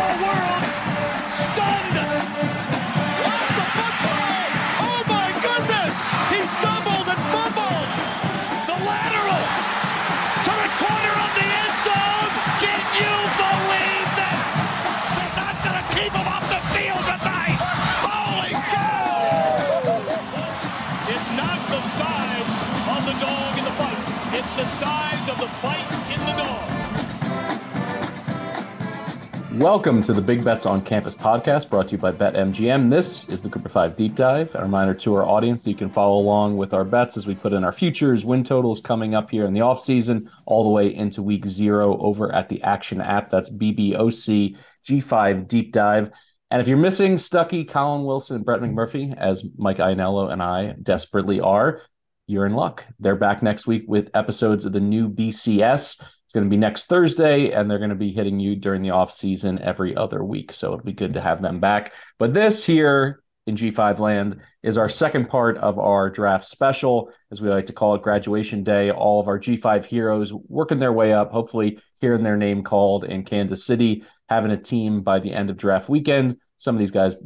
Football world stunned. the football! Oh my goodness! He stumbled and fumbled. The lateral to the corner of the end zone. Can you believe that? They're not going to keep him off the field tonight. Holy cow! It's not the size of the dog in the fight. It's the size of the fight Welcome to the Big Bets on Campus podcast brought to you by BetMGM. This is the of Five Deep Dive. A reminder to our audience that you can follow along with our bets as we put in our futures, win totals coming up here in the offseason, all the way into week zero over at the Action app. That's BBOC G5 Deep Dive. And if you're missing Stuckey, Colin Wilson, and Brett McMurphy, as Mike Ianniello and I desperately are, you're in luck. They're back next week with episodes of the new BCS. It's going to be next Thursday, and they're going to be hitting you during the off season every other week. So it'll be good to have them back. But this here in G5 land is our second part of our draft special, as we like to call it, graduation day. All of our G5 heroes working their way up, hopefully hearing their name called in Kansas City, having a team by the end of draft weekend. Some of these guys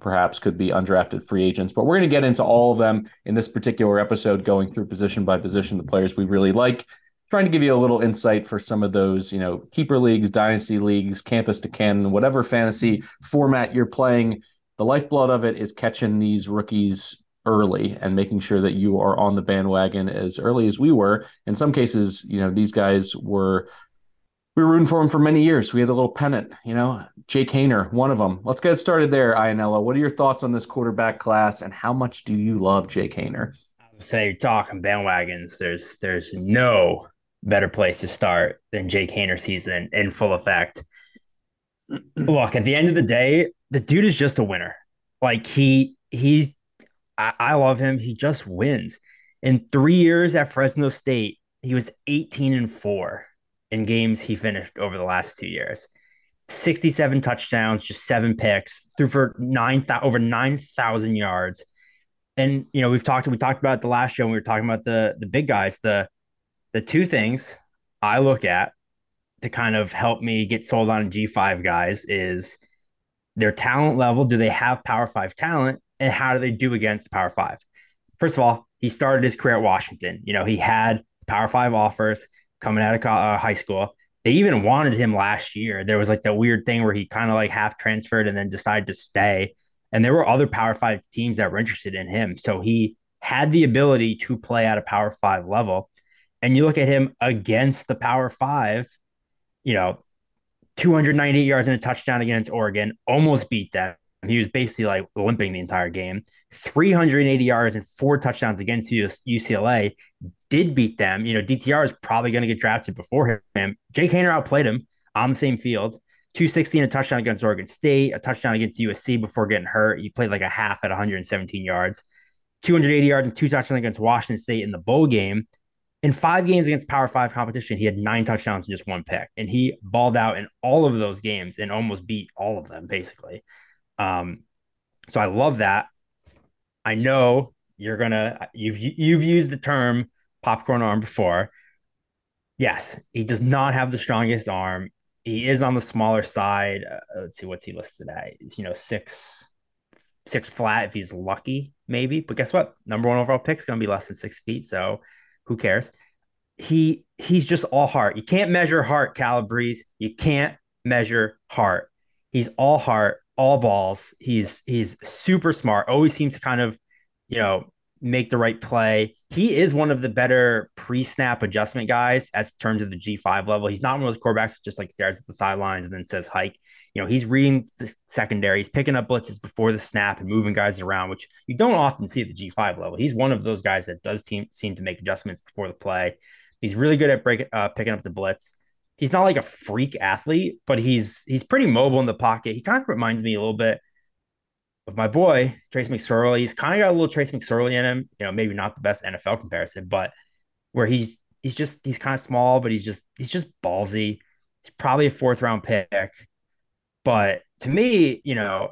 perhaps could be undrafted free agents, but we're going to get into all of them in this particular episode, going through position by position, the players we really like trying to give you a little insight for some of those, you know, keeper leagues, dynasty leagues, campus to canon, whatever fantasy format you're playing. The lifeblood of it is catching these rookies early and making sure that you are on the bandwagon as early as we were. In some cases, you know, these guys were we were rooting for them for many years. We had a little pennant, you know, Jake Haener, one of them. Let's get started there, Ianniello. What are your thoughts on this quarterback class and how much do you love Jake Haener? Say you're talking bandwagons. There's there's no better place to start than Jake Haener season in full effect. Look, at the end of the day, the dude is just a winner. Like he he I, I love him. He just wins. In three years at Fresno State, he was 18 and 4 in games he finished over the last two years. 67 touchdowns, just seven picks, threw for nine over 9,000 yards. And you know, we've talked we talked about the last show when we were talking about the the big guys, the the two things I look at to kind of help me get sold on G5 guys is their talent level. Do they have Power Five talent? And how do they do against Power Five? First of all, he started his career at Washington. You know, he had Power Five offers coming out of uh, high school. They even wanted him last year. There was like that weird thing where he kind of like half transferred and then decided to stay. And there were other Power Five teams that were interested in him. So he had the ability to play at a Power Five level and you look at him against the Power Five, you know, 298 yards and a touchdown against Oregon, almost beat them. He was basically like limping the entire game. 380 yards and four touchdowns against UCLA did beat them. You know, DTR is probably going to get drafted before him. Jake Haener outplayed him on the same field. 260 and a touchdown against Oregon State, a touchdown against USC before getting hurt. He played like a half at 117 yards, 280 yards and two touchdowns against Washington State in the bowl game in five games against Power Five competition, he had nine touchdowns and just one pick, and he balled out in all of those games and almost beat all of them basically. Um, so I love that. I know you're gonna you've you've used the term popcorn arm before. Yes, he does not have the strongest arm. He is on the smaller side. Uh, let's see what's he listed at. You know, six six flat if he's lucky, maybe. But guess what? Number one overall pick is to be less than six feet. So who cares? He he's just all heart. You can't measure heart, Calabrese. You can't measure heart. He's all heart, all balls. He's he's super smart. Always seems to kind of, you know, make the right play. He is one of the better pre-snap adjustment guys as terms of the G5 level. He's not one of those quarterbacks that just like stares at the sidelines and then says hike. You know, he's reading the secondary, he's picking up blitzes before the snap and moving guys around, which you don't often see at the G5 level. He's one of those guys that does team, seem to make adjustments before the play. He's really good at breaking uh, picking up the blitz. He's not like a freak athlete, but he's he's pretty mobile in the pocket. He kind of reminds me a little bit of my boy Trace McSorley. He's kind of got a little Trace McSorley in him. You know, maybe not the best NFL comparison, but where he's he's just he's kind of small, but he's just he's just ballsy. He's probably a fourth round pick. But to me, you know,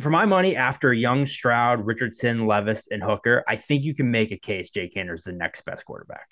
for my money, after Young, Stroud, Richardson, Levis, and Hooker, I think you can make a case Jake Haener's the next best quarterback.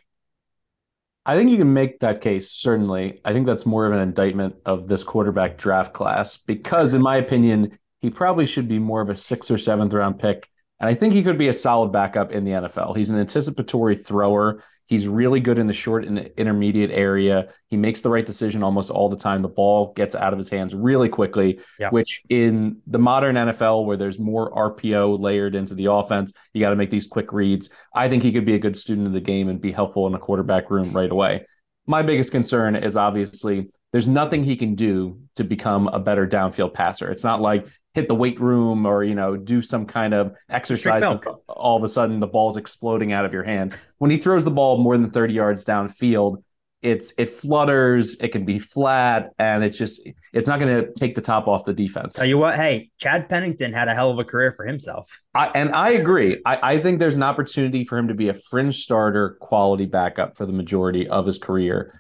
I think you can make that case, certainly. I think that's more of an indictment of this quarterback draft class because, in my opinion, he probably should be more of a sixth or seventh round pick. And I think he could be a solid backup in the NFL. He's an anticipatory thrower. He's really good in the short and intermediate area. He makes the right decision almost all the time. The ball gets out of his hands really quickly, yeah. which in the modern NFL, where there's more RPO layered into the offense, you got to make these quick reads. I think he could be a good student of the game and be helpful in a quarterback room right away. My biggest concern is obviously there's nothing he can do to become a better downfield passer. It's not like hit the weight room or you know do some kind of exercise all of a sudden the ball's exploding out of your hand. When he throws the ball more than 30 yards downfield it's it flutters it can be flat and it's just it's not going to take the top off the defense. Tell you what hey chad pennington had a hell of a career for himself. I, and i agree. I, I think there's an opportunity for him to be a fringe starter quality backup for the majority of his career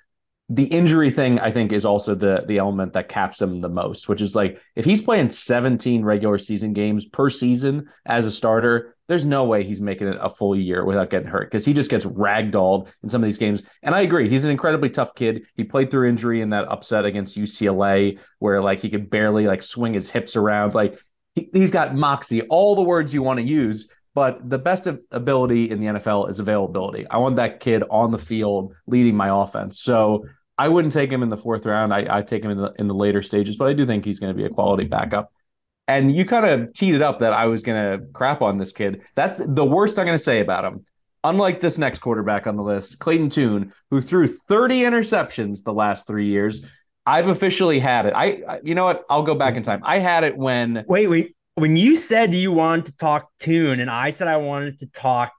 the injury thing I think is also the the element that caps him the most, which is like if he's playing 17 regular season games per season as a starter, there's no way he's making it a full year without getting hurt because he just gets ragdolled in some of these games. And I agree, he's an incredibly tough kid. He played through injury in that upset against UCLA where like he could barely like swing his hips around. Like he, he's got moxie, all the words you want to use. But the best ability in the NFL is availability. I want that kid on the field leading my offense. So I wouldn't take him in the fourth round. I I take him in the in the later stages, but I do think he's going to be a quality backup. And you kind of teed it up that I was going to crap on this kid. That's the worst I'm going to say about him. Unlike this next quarterback on the list, Clayton Tune, who threw 30 interceptions the last three years. I've officially had it. I, you know what? I'll go back in time. I had it when. Wait, wait. When you said you wanted to talk Tune, and I said I wanted to talk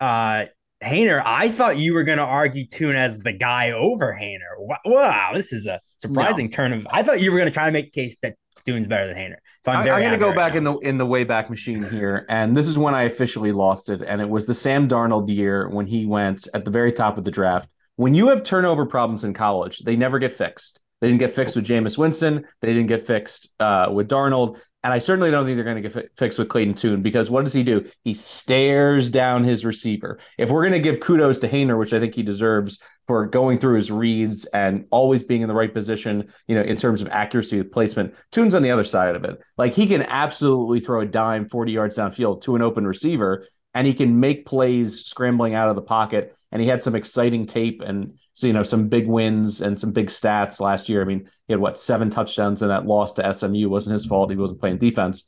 uh, Haener, I thought you were going to argue Tune as the guy over Haener. Wow, this is a surprising no. turn of. I thought you were going to try to make a case that Tune's better than Haener. So I'm, I'm going to go right back now. in the in the way back machine here, and this is when I officially lost it, and it was the Sam Darnold year when he went at the very top of the draft. When you have turnover problems in college, they never get fixed. They didn't get fixed with Jameis Winston. They didn't get fixed uh, with Darnold. And I certainly don't think they're going to get fixed with Clayton Tune because what does he do? He stares down his receiver. If we're going to give kudos to Haener, which I think he deserves for going through his reads and always being in the right position, you know, in terms of accuracy with placement, Tune's on the other side of it. Like he can absolutely throw a dime 40 yards downfield to an open receiver and he can make plays scrambling out of the pocket. And he had some exciting tape and so, you know, some big wins and some big stats last year. I mean, he had what seven touchdowns in that loss to SMU. It wasn't his fault. He wasn't playing defense.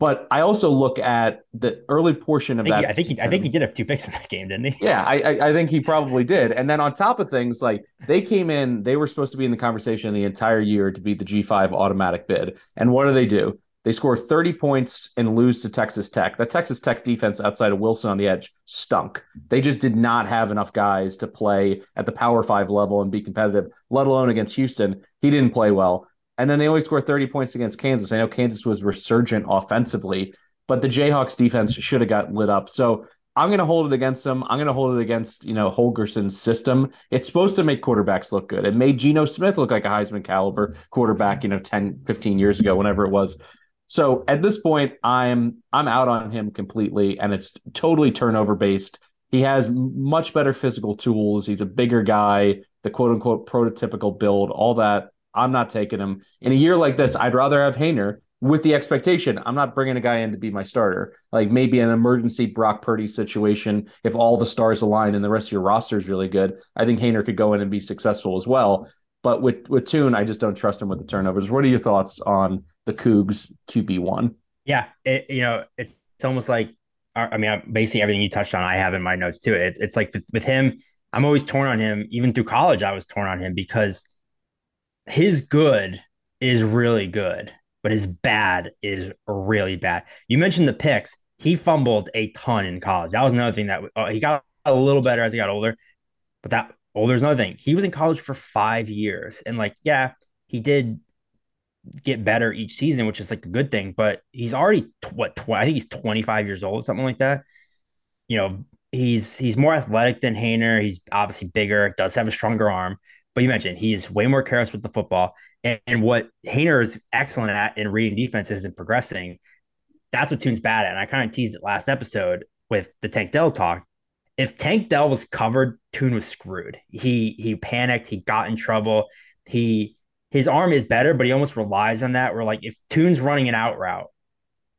But I also look at the early portion of I that. He, I think he, I think he did have two picks in that game, didn't he? Yeah, I, I think he probably did. And then on top of things, like they came in, they were supposed to be in the conversation the entire year to beat the G5 automatic bid. And what do they do? They score 30 points and lose to Texas Tech. That Texas Tech defense outside of Wilson on the edge stunk. They just did not have enough guys to play at the Power Five level and be competitive, let alone against Houston. He didn't play well. And then they only scored 30 points against Kansas. I know Kansas was resurgent offensively, but the Jayhawks defense should have got lit up. So I'm going to hold it against them. I'm going to hold it against, you know, Holgorsen's system. It's supposed to make quarterbacks look good. It made Geno Smith look like a Heisman caliber quarterback, you know, 10, 15 years ago, whenever it was. So at this point, I'm I'm out on him completely, and it's totally turnover based. He has much better physical tools. He's a bigger guy, the quote unquote prototypical build, all that. I'm not taking him. In a year like this, I'd rather have Haener with the expectation I'm not bringing a guy in to be my starter. Like maybe an emergency Brock Purdy situation if all the stars align and the rest of your roster is really good. I think Haener could go in and be successful as well. But with with Tune, I just don't trust him with the turnovers. What are your thoughts on the Cougs QB one? Yeah, it, you know, it's, almost like I mean, basically everything you touched on, I have in my notes too. It's it's like with, him, I'm always torn on him. Even through college, I was torn on him because his good is really good but his bad is really bad. You mentioned the picks. He fumbled a ton in college. That was another thing that uh, he got a little better as he got older. But that older is another thing. He was in college for five years, and like, yeah, he did get better each season, which is like a good thing. But he's already what tw- I think he's 25 years old, something like that. You know, he's he's more athletic than Haener. He's obviously bigger, does have a stronger arm. But you mentioned he is way more careless with the football. And, and what Haener is excellent at in reading defenses and progressing, that's what Tune's bad at. And I kind of teased it last episode with the Tank Dell talk. If Tank Dell was covered, Tune was screwed. He he panicked, he got in trouble. He his arm is better, but he almost relies on that. Where like if Tune's running an out route,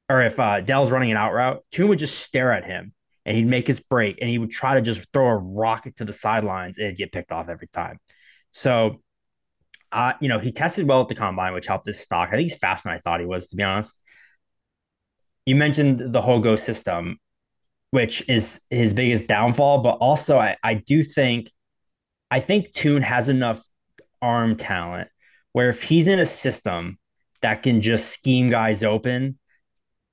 or if uh, Dell's running an out route, Tune would just stare at him and he'd make his break and he would try to just throw a rocket to the sidelines and get picked off every time. So, uh, you know, he tested well at the combine, which helped his stock. I think he's faster than I thought he was, to be honest. You mentioned the whole go system, which is his biggest downfall, but also I, I do think I think Tune has enough arm talent where if he's in a system that can just scheme guys open,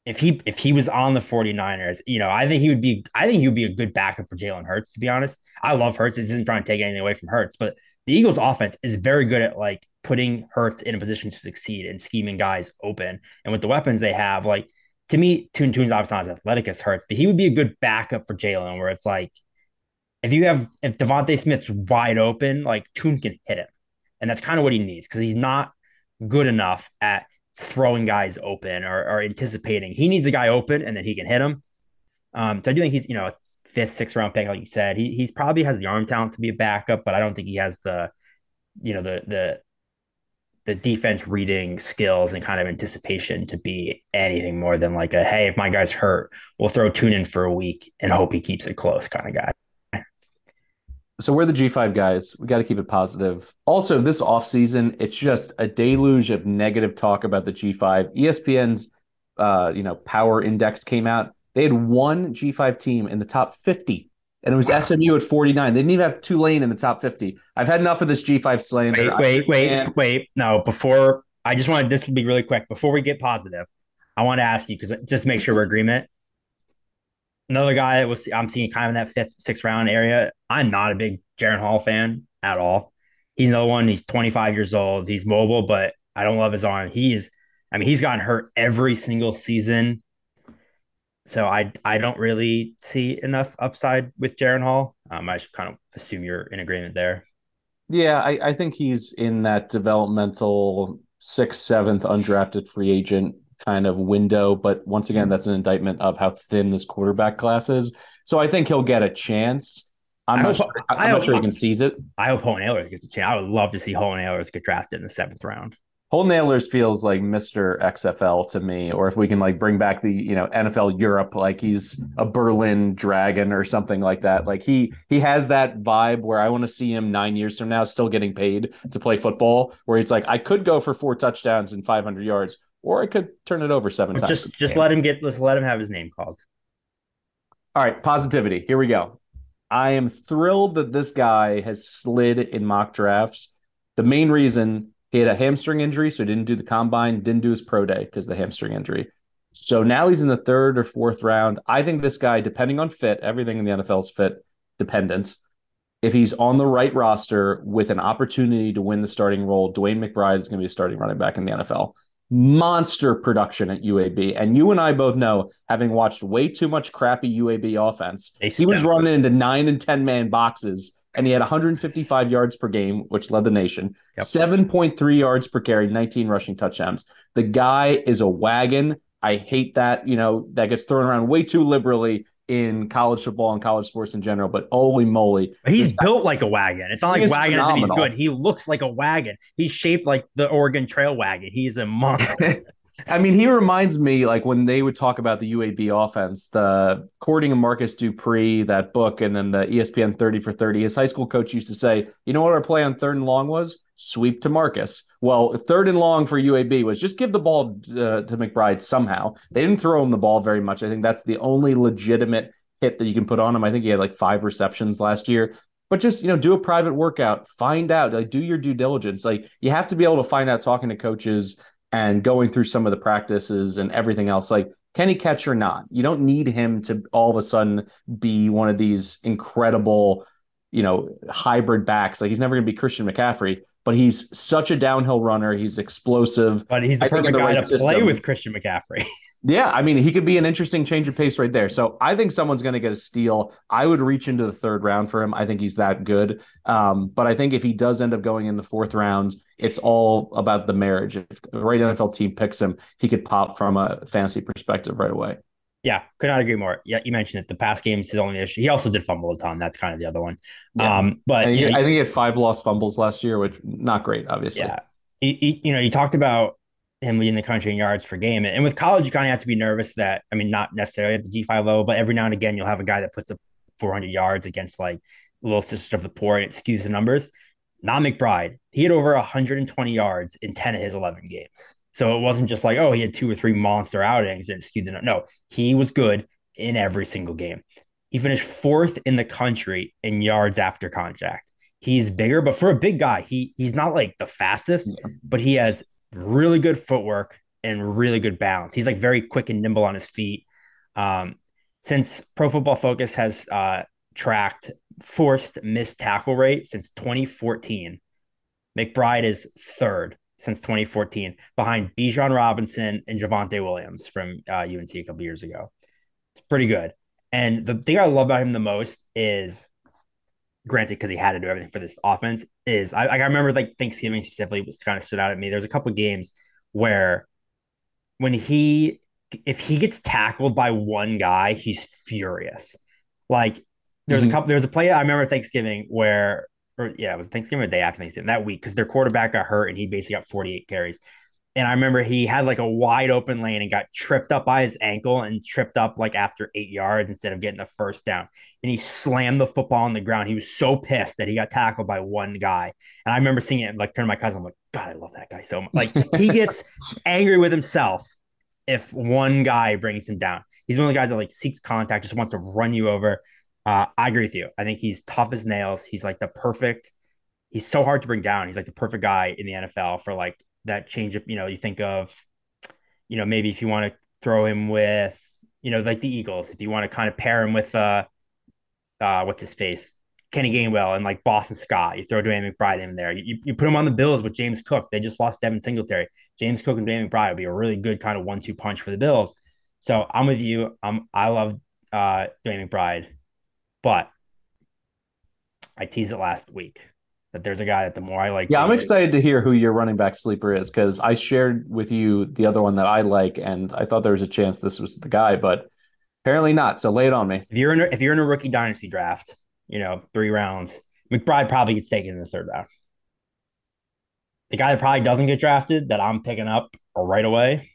if he if he was on the 49ers, you know, I think he would be I think he would be a good backup for Jalen Hurts, to be honest. I love Hurts. This isn't trying to take anything away from Hurts, but the Eagles offense is very good at like putting Hurts in a position to succeed and scheming guys open. And with the weapons they have, like to me, Tune Tune's obviously not as athletic as Hurts, but he would be a good backup for Jalen, where it's like if you have if DeVonta Smith's wide open, like Tune can hit him. And that's kind of what he needs because he's not good enough at throwing guys open or, or anticipating. He needs a guy open and then he can hit him. Um, so I do think he's, you know, fifth, sixth round pick, like you said. He he's probably has the arm talent to be a backup, but I don't think he has the, you know, the the the defense reading skills and kind of anticipation to be anything more than like a hey, if my guy's hurt, we'll throw Tune in for a week and hope he keeps it close kind of guy. So we're the G5 guys. We got to keep it positive. Also, this offseason, it's just a deluge of negative talk about the G5. ESPN's uh, you know, power index came out they had one G5 team in the top 50, and it was SMU at 49. They didn't even have Tulane in the top 50. I've had enough of this G5 slander. Wait, wait, wait, wait. No, before I just wanted this to be really quick. Before we get positive, I want to ask you because just make sure we're agreement. Another guy that was I'm seeing kind of in that fifth, sixth round area. I'm not a big Jaren Hall fan at all. He's another one. He's 25 years old. He's mobile, but I don't love his arm. He is. I mean, he's gotten hurt every single season so I I don't really see enough upside with Jaren Hall. Um, I kind of assume you're in agreement there. Yeah, I, I think he's in that developmental sixth, seventh undrafted free agent kind of window. But once again, hmm. that's an indictment of how thin this quarterback class is. So I think he'll get a chance. I'm I not hope, sure. I'm I not hope, sure he can seize it. I hope Holton Ahlers gets a chance. I would love to see Holton Ahlers get drafted in the seventh round. Holton Ahlers feels like Mr. XFL to me, or if we can like bring back the you know NFL Europe, like he's a Berlin Dragon or something like that. Like he he has that vibe where I want to see him nine years from now still getting paid to play football. Where it's like, I could go for four touchdowns and 500 yards, or I could turn it over seven times. Just just let him get let's let him have his name called. All right, positivity. Here we go. I am thrilled that this guy has slid in mock drafts. The main reason he had a hamstring injury, so he didn't do the combine, didn't do his pro day because the hamstring injury. So now he's in the third or fourth round. I think this guy, depending on fit, everything in the NFL is fit dependent. If he's on the right roster with an opportunity to win the starting role, DeWayne McBride is going to be a starting running back in the NFL. Monster production at UAB. And you and I both know, having watched way too much crappy UAB offense, he was running into nine and 10 man boxes and he had 155 yards per game, which led the nation. Yep. 7.3 yards per carry, 19 rushing touchdowns. The guy is a wagon. I hate that, you know, that gets thrown around way too liberally in college football and college sports in general, but holy moly. He's built like a wagon. It's not like wagon in he's good. He looks like a wagon. He's shaped like the Oregon Trail wagon. He's a monster. I mean, he reminds me like when they would talk about the UAB offense, the courting of Marcus Dupree, that book, and then the ESPN 30 for 30. His high school coach used to say, you know what our play on third and long was? Sweep to Marcus. Well, third and long for UAB was just give the ball uh, to McBride somehow. They didn't throw him the ball very much. I think that's the only legitimate hit that you can put on him. I think he had like five receptions last year. But just you know, do a private workout, find out, like do your due diligence. Like you have to be able to find out talking to coaches and going through some of the practices and everything else. Like, can he catch or not? You don't need him to all of a sudden be one of these incredible, you know, hybrid backs. Like he's never going to be Christian McCaffrey, but he's such a downhill runner. He's explosive. but he's the I perfect the guy right to play with Christian McCaffrey. Yeah, I mean, he could be an interesting change of pace right there. So I think someone's going to get a steal. I would reach into the third round for him. I think he's that good. Um, but I think if he does end up going in the fourth round, it's all about the marriage. If the right NFL team picks him, he could pop from a fantasy perspective right away. Yeah, could not agree more. Yeah, you mentioned it. The pass game's his only issue. He also did fumble a ton. That's kind of the other one. Yeah. Um, but you know, I think he had five lost fumbles last year, which not great, obviously. Yeah. You, you, you know, you talked about him leading the country in yards per game. And with college, you kind of have to be nervous that, I mean, not necessarily at the G5 level, but every now and again, you'll have a guy that puts up 400 yards against like Little Sisters of the Poor and it skews the numbers. Not McBride. He had over 120 yards in 10 of his 11 games. So it wasn't just like, oh, he had two or three monster outings and skewed the. No, he was good in every single game. He finished fourth in the country in yards after contact. He's bigger, but for a big guy, he he's not like the fastest, but he has really good footwork and really good balance. He's like very quick and nimble on his feet. Um, since Pro Football Focus has uh, tracked forced missed tackle rate since 2014, McBride is third since 2014, behind Bijan Robinson and Javonte Williams from uh, UNC a couple years ago. It's pretty good. And the thing I love about him the most is, granted, because he had to do everything for this offense, is I, I remember like Thanksgiving specifically was kind of stood out at me. There's a couple of games where when he if he gets tackled by one guy, he's furious. Like there's Mhm. a couple there's a play I remember Thanksgiving where or yeah, it was Thanksgiving or the day after Thanksgiving that week because their quarterback got hurt and he basically got 48 carries. And I remember he had like a wide open lane and got tripped up by his ankle and tripped up like after eight yards instead of getting a first down. And he slammed the football on the ground. He was so pissed that he got tackled by one guy. And I remember seeing it like turn to my cousin. I'm like, God, I love that guy so much. Like he gets angry with himself if one guy brings him down. He's one of the guys that like seeks contact, just wants to run you over. Uh, I agree with you. I think he's tough as nails. He's like the perfect. He's so hard to bring down. He's like the perfect guy in the NFL for like that change of. You know, you think of, you know, maybe if you want to throw him with, you know, like the Eagles, if you want to kind of pair him with, uh, uh, what's his face, Kenny Gainwell and like Boston Scott. You throw DeWayne McBride in there. You, you put him on the Bills with James Cook. They just lost Devin Singletary. James Cook and DeWayne McBride would be a really good kind of one-two punch for the Bills. So I'm with you. Um, I love uh DeWayne McBride, but I teased it last week that there's a guy that the more I like, Yeah, I'm excited to hear who your running back sleeper is because I shared with you the other one that I like, and I thought there was a chance this was the guy, but apparently not. So lay it on me. If you're in a, if you're in a rookie dynasty draft, you know three rounds, McBride probably gets taken in the third round. The guy that probably doesn't get drafted that I'm picking up right away.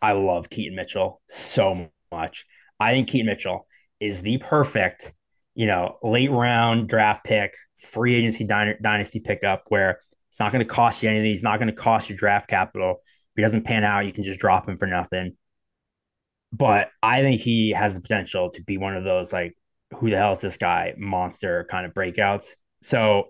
I love Keaton Mitchell so much. I think Keaton Mitchell is the perfect, you know, late round draft pick, free agency dyna- dynasty pickup where it's not going to cost you anything. He's not going to cost you draft capital. If he doesn't pan out, you can just drop him for nothing. But I think he has the potential to be one of those like, who the hell is this guy monster kind of breakouts. So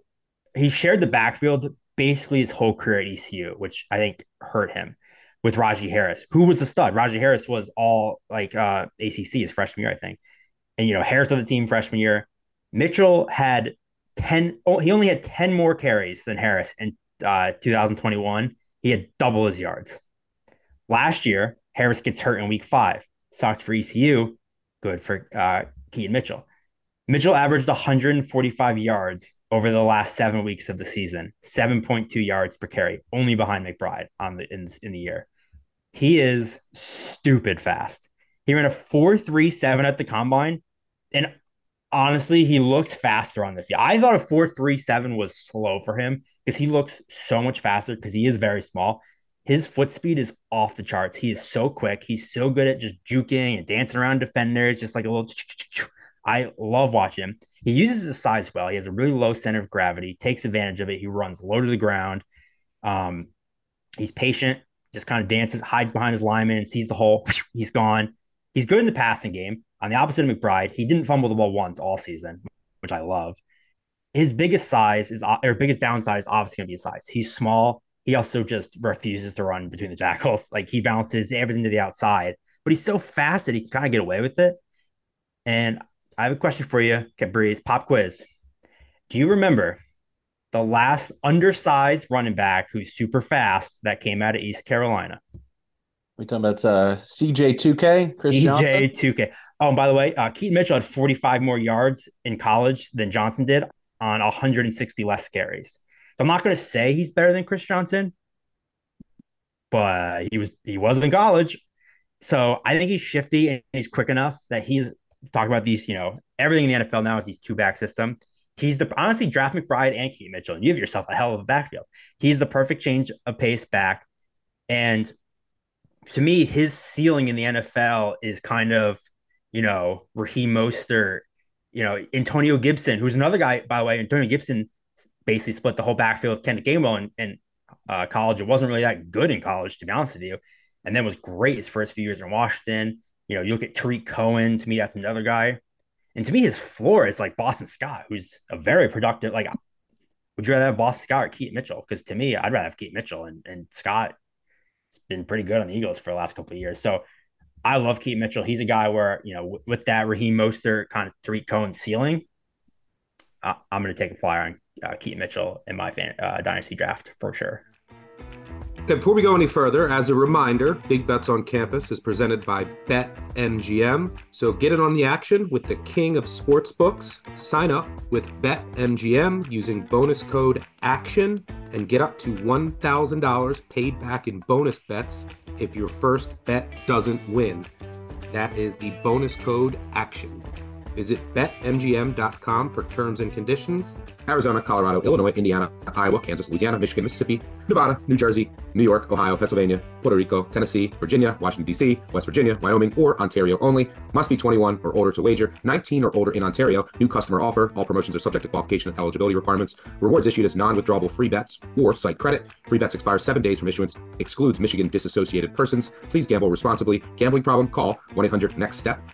he shared the backfield basically his whole career at ECU, which I think hurt him with Rahjai Harris, who was a stud. Rahjai Harris was all like uh, ACC his freshman year, I think. And, you know, Harris on the team freshman year. Mitchell had 10, oh, he only had 10 more carries than Harris in uh, 2021. He had double his yards. Last year, Harris gets hurt in week five. Sucked for ECU, good for uh, Keaton Mitchell. Mitchell averaged 145 yards over the last seven weeks of the season, 7.2 yards per carry, only behind McBride on the in, in the year. He is stupid fast. He ran a 4.37 at the combine. And honestly, he looked faster on field. I thought a 4.37 was slow for him because he looks so much faster because he is very small. His foot speed is off the charts. He is so quick. He's so good at just juking and dancing around defenders, just like a little. I love watching him. He uses his size well. He has a really low center of gravity, takes advantage of it. He runs low to the ground. Um, he's patient, just kind of dances, hides behind his lineman, sees the hole. He's gone. He's good in the passing game. On the opposite of McBride, he didn't fumble the ball once all season, which I love. His biggest size is, or biggest downside is obviously going to be his size. He's small. He also just refuses to run between the tackles. Like he bounces everything to the outside, but he's so fast that he can kind of get away with it. And I have a question for you, Breeze. Pop quiz. Do you remember the last undersized running back who's super fast that came out of East Carolina? We talking about uh, CJ2K, Chris Johnson. CJ2K. Oh, and by the way, uh, Keaton Mitchell had 45 more yards in college than Johnson did on 160 less carries. So I'm not going to say he's better than Chris Johnson, but he was he was in college. So I think he's shifty and he's quick enough that he's talk about these, you know, everything in the NFL now is these two back system. He's the honestly draft McBride and Keaton Mitchell, and you have yourself a hell of a backfield. He's the perfect change of pace back. And to me, his ceiling in the NFL is kind of, you know, Raheem Mostert, you know, Antonio Gibson, who's another guy, by the way. Antonio Gibson basically split the whole backfield with Kenneth Gainwell in, in uh, college. It wasn't really that good in college, to be honest with you. And then was great his first few years in Washington. You know, you look at Tarik Cohen. To me, that's another guy. And to me, his floor is like Boston Scott, who's a very productive. Like, would you rather have Boston Scott or Keith Mitchell? Because to me, I'd rather have Keith Mitchell. And and Scott has been pretty good on the Eagles for the last couple of years. So I love Keaton Mitchell. He's a guy where you know with that Raheem Mostert kind of Tarik Cohen ceiling, uh, I'm going to take a flyer on uh, Keaton Mitchell in my fan, uh, dynasty draft for sure. Okay, before we go any further, as a reminder, Big Bets on Campus is presented by BetMGM. So get in on the action with the king of sports books. Sign up with BetMGM using bonus code ACTION and get up to $1,000 paid back in bonus bets if your first bet doesn't win. That is the bonus code ACTION. Visit betmgm.com for terms and conditions. Arizona, Colorado, Illinois, Indiana, Iowa, Kansas, Louisiana, Michigan, Mississippi, Nevada, New Jersey, New York, Ohio, Pennsylvania, Puerto Rico, Tennessee, Virginia, Washington, D.C., West Virginia, Wyoming, or Ontario only. Must be 21 or older to wager. 19 or older in Ontario. New customer offer. All promotions are subject to qualification and eligibility requirements. Rewards issued as non withdrawable free bets or site credit. Free bets expire seven days from issuance. Excludes Michigan disassociated persons. Please gamble responsibly. Gambling problem? Call 1 800 NEXT STEP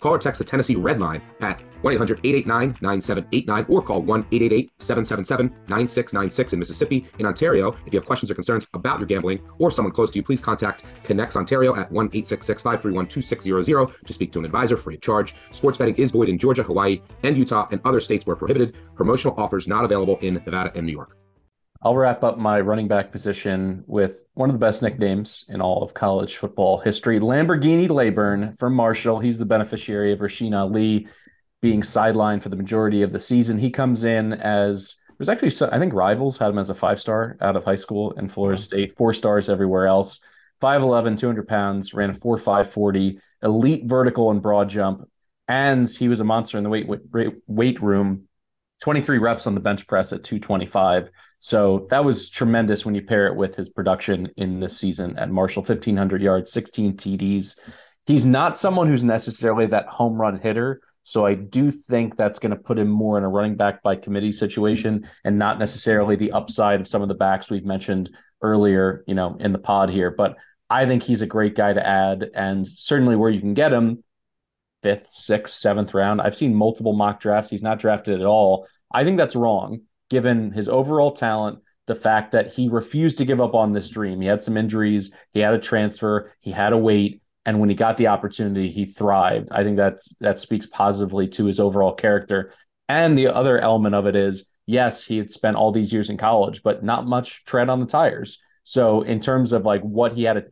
Call or text the Tennessee Red Line at 1 800 889 9789 or call 1 888 777 9696 in Mississippi. In Ontario, if you have questions or concerns about your gambling or someone close to you, please contact ConnexOntario at 1 866 531 2600 to speak to an advisor free of charge. Sports betting is void in Georgia, Hawaii, and Utah and other states where prohibited. Promotional offers not available in Nevada and New York. I'll wrap up my running back position with one of the best nicknames in all of college football history, Lamborghini Laborn from Marshall. He's the beneficiary of Rasheen Ali being sidelined for the majority of the season. He comes in as there's actually I think rivals had him as a five star out of high school in Florida State, four stars everywhere else. 5'11, 200 pounds, ran a 4'5 elite vertical and broad jump. And he was a monster in the weight, weight, weight room, 23 reps on the bench press at 225. So that was tremendous when you pair it with his production in this season at Marshall 1,500 yards, 16 TDs. He's not someone who's necessarily that home run hitter. So I do think that's going to put him more in a running back by committee situation and not necessarily the upside of some of the backs we've mentioned earlier, you know, in the pod here. But I think he's a great guy to add and certainly where you can get him fifth, sixth, seventh round. I've seen multiple mock drafts. He's not drafted at all. I think that's wrong given his overall talent, the fact that he refused to give up on this dream. He had some injuries, he had a transfer, he had to wait, and when he got the opportunity, he thrived. I think that's that speaks positively to his overall character. And the other element of it is, yes, he had spent all these years in college, but not much tread on the tires. So in terms of like what he had to,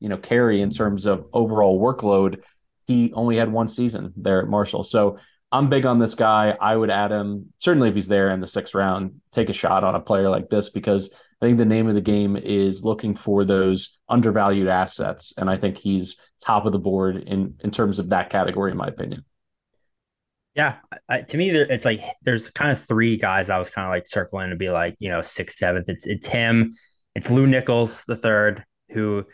you know, carry in terms of overall workload, he only had one season there at Marshall. So I'm big on this guy. I would add him certainly if he's there in the sixth round. Take a shot on a player like this because I think the name of the game is looking for those undervalued assets, and I think he's top of the board in in terms of that category, in my opinion. Yeah, I, to me, it's like there's kind of three guys I was kind of like circling to be like you know sixth, seventh. It's it's him, it's Lew Nichols the third, who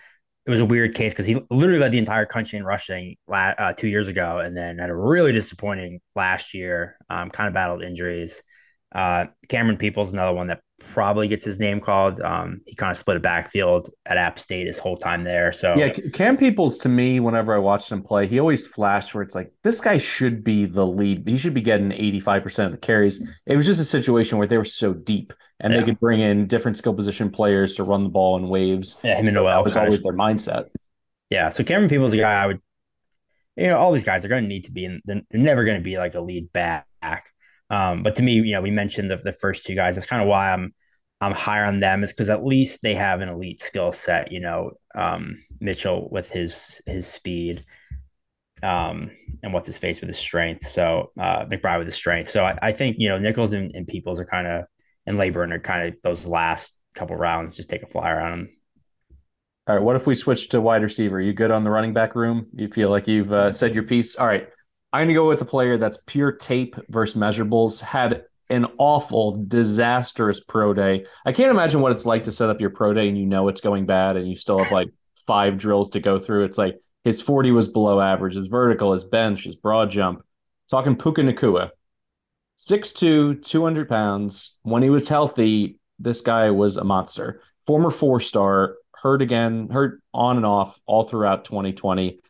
it was a weird case because he literally led the entire country in rushing la- uh, two years ago, and then had a really disappointing last year. Um, kind of battled injuries. Uh, Camerun Peoples another one that probably gets his name called. Um, he kind of split a backfield at App State his whole time there. So yeah, Cam Peoples to me, whenever I watched him play, he always flashed where it's like this guy should be the lead. He should be getting eighty five percent of the carries. It was just a situation where they were so deep and yeah. they could bring in different skill position players to run the ball in waves. Yeah, him and Noel that was always their mindset. Yeah, so Camerun Peoples is a guy I would, you know, all these guys are going to need to be in. They're never going to be like a lead back. Um, but to me, you know, we mentioned the, the first two guys. That's kind of why I'm I'm higher on them is because at least they have an elite skill set. You know, um, Mitchell with his his speed, um, and what's his face with his strength. So uh, McBride with his strength. So I, I think you know Nichols and, and Peoples are kind of Labour and Laborn are kind of those last couple rounds. Just take a flyer on them. All right. What if we switch to wide receiver? You good on the running back room? You feel like you've uh, said your piece? All right. I'm going to go with a player that's pure tape versus measurables. Had an awful, disastrous pro day. I can't imagine what it's like to set up your pro day and you know it's going bad and you still have like five drills to go through. It's like his 40 was below average, his vertical, his bench, his broad jump. Talking Puka Nacua. 6'2, 200 pounds. When he was healthy, this guy was a monster. Former four star, hurt again, hurt on and off all throughout 2020.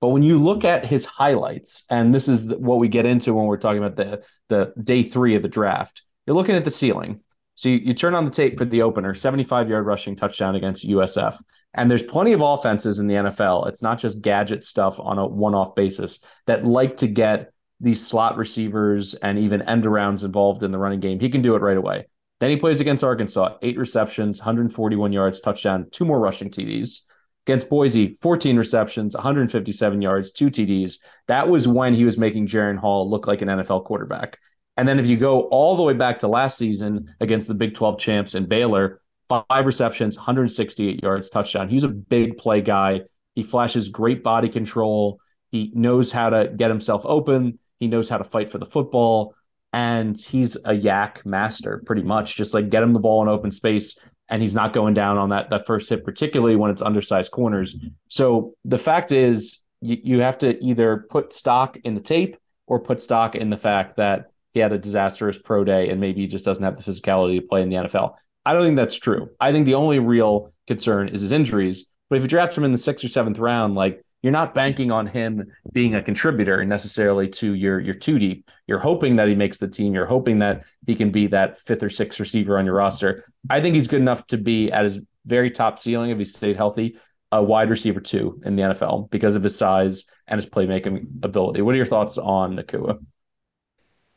But when you look at his highlights, and this is what we get into when we're talking about the the day three of the draft, you're looking at the ceiling. So you, you turn on the tape for the opener, 75 yard rushing touchdown against USF. And there's plenty of offenses in the NFL. It's not just gadget stuff on a one off basis that like to get these slot receivers and even end arounds involved in the running game. He can do it right away. Then he plays against Arkansas, eight receptions, 141 yards, touchdown, two more rushing TDs. Against Boise, 14 receptions, 157 yards, two TDs. That was when he was making Jaren Hall look like an NFL quarterback. And then if you go all the way back to last season against the Big 12 champs in Baylor, five receptions, 168 yards, touchdown. He's a big play guy. He flashes great body control. He knows how to get himself open. He knows how to fight for the football. And he's a YAC master, pretty much. Just like get him the ball in open space and he's not going down on that that first hit, particularly when it's undersized corners. So the fact is, you, you have to either put stock in the tape or put stock in the fact that he had a disastrous pro day and maybe he just doesn't have the physicality to play in the NFL. I don't think that's true. I think the only real concern is his injuries. But if you draft him in the sixth or seventh round, like you're not banking on him being a contributor necessarily to your your two deep. You're hoping that he makes the team. You're hoping that he can be that fifth or sixth receiver on your roster. I think he's good enough to be at his very top ceiling if he stayed healthy, a wide receiver two in the NFL because of his size and his playmaking ability. What are your thoughts on Nacua?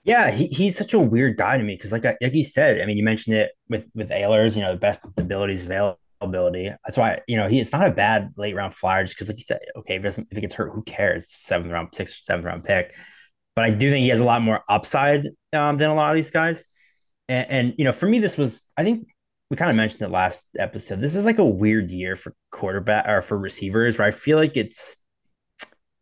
Yeah, he, he's such a weird guy to me because, like like you said, I mean, you mentioned it with with Ahlers, you know, the best abilities available ability. That's why you know he it's not a bad late round flyer just because like you said, okay, if, if he gets hurt, who cares? Seventh round, sixth, seventh round pick. But I do think he has a lot more upside um, than a lot of these guys. And, and you know, for me, this was I think we kind of mentioned it last episode. This is like a weird year for quarterback or for receivers, where I feel like it's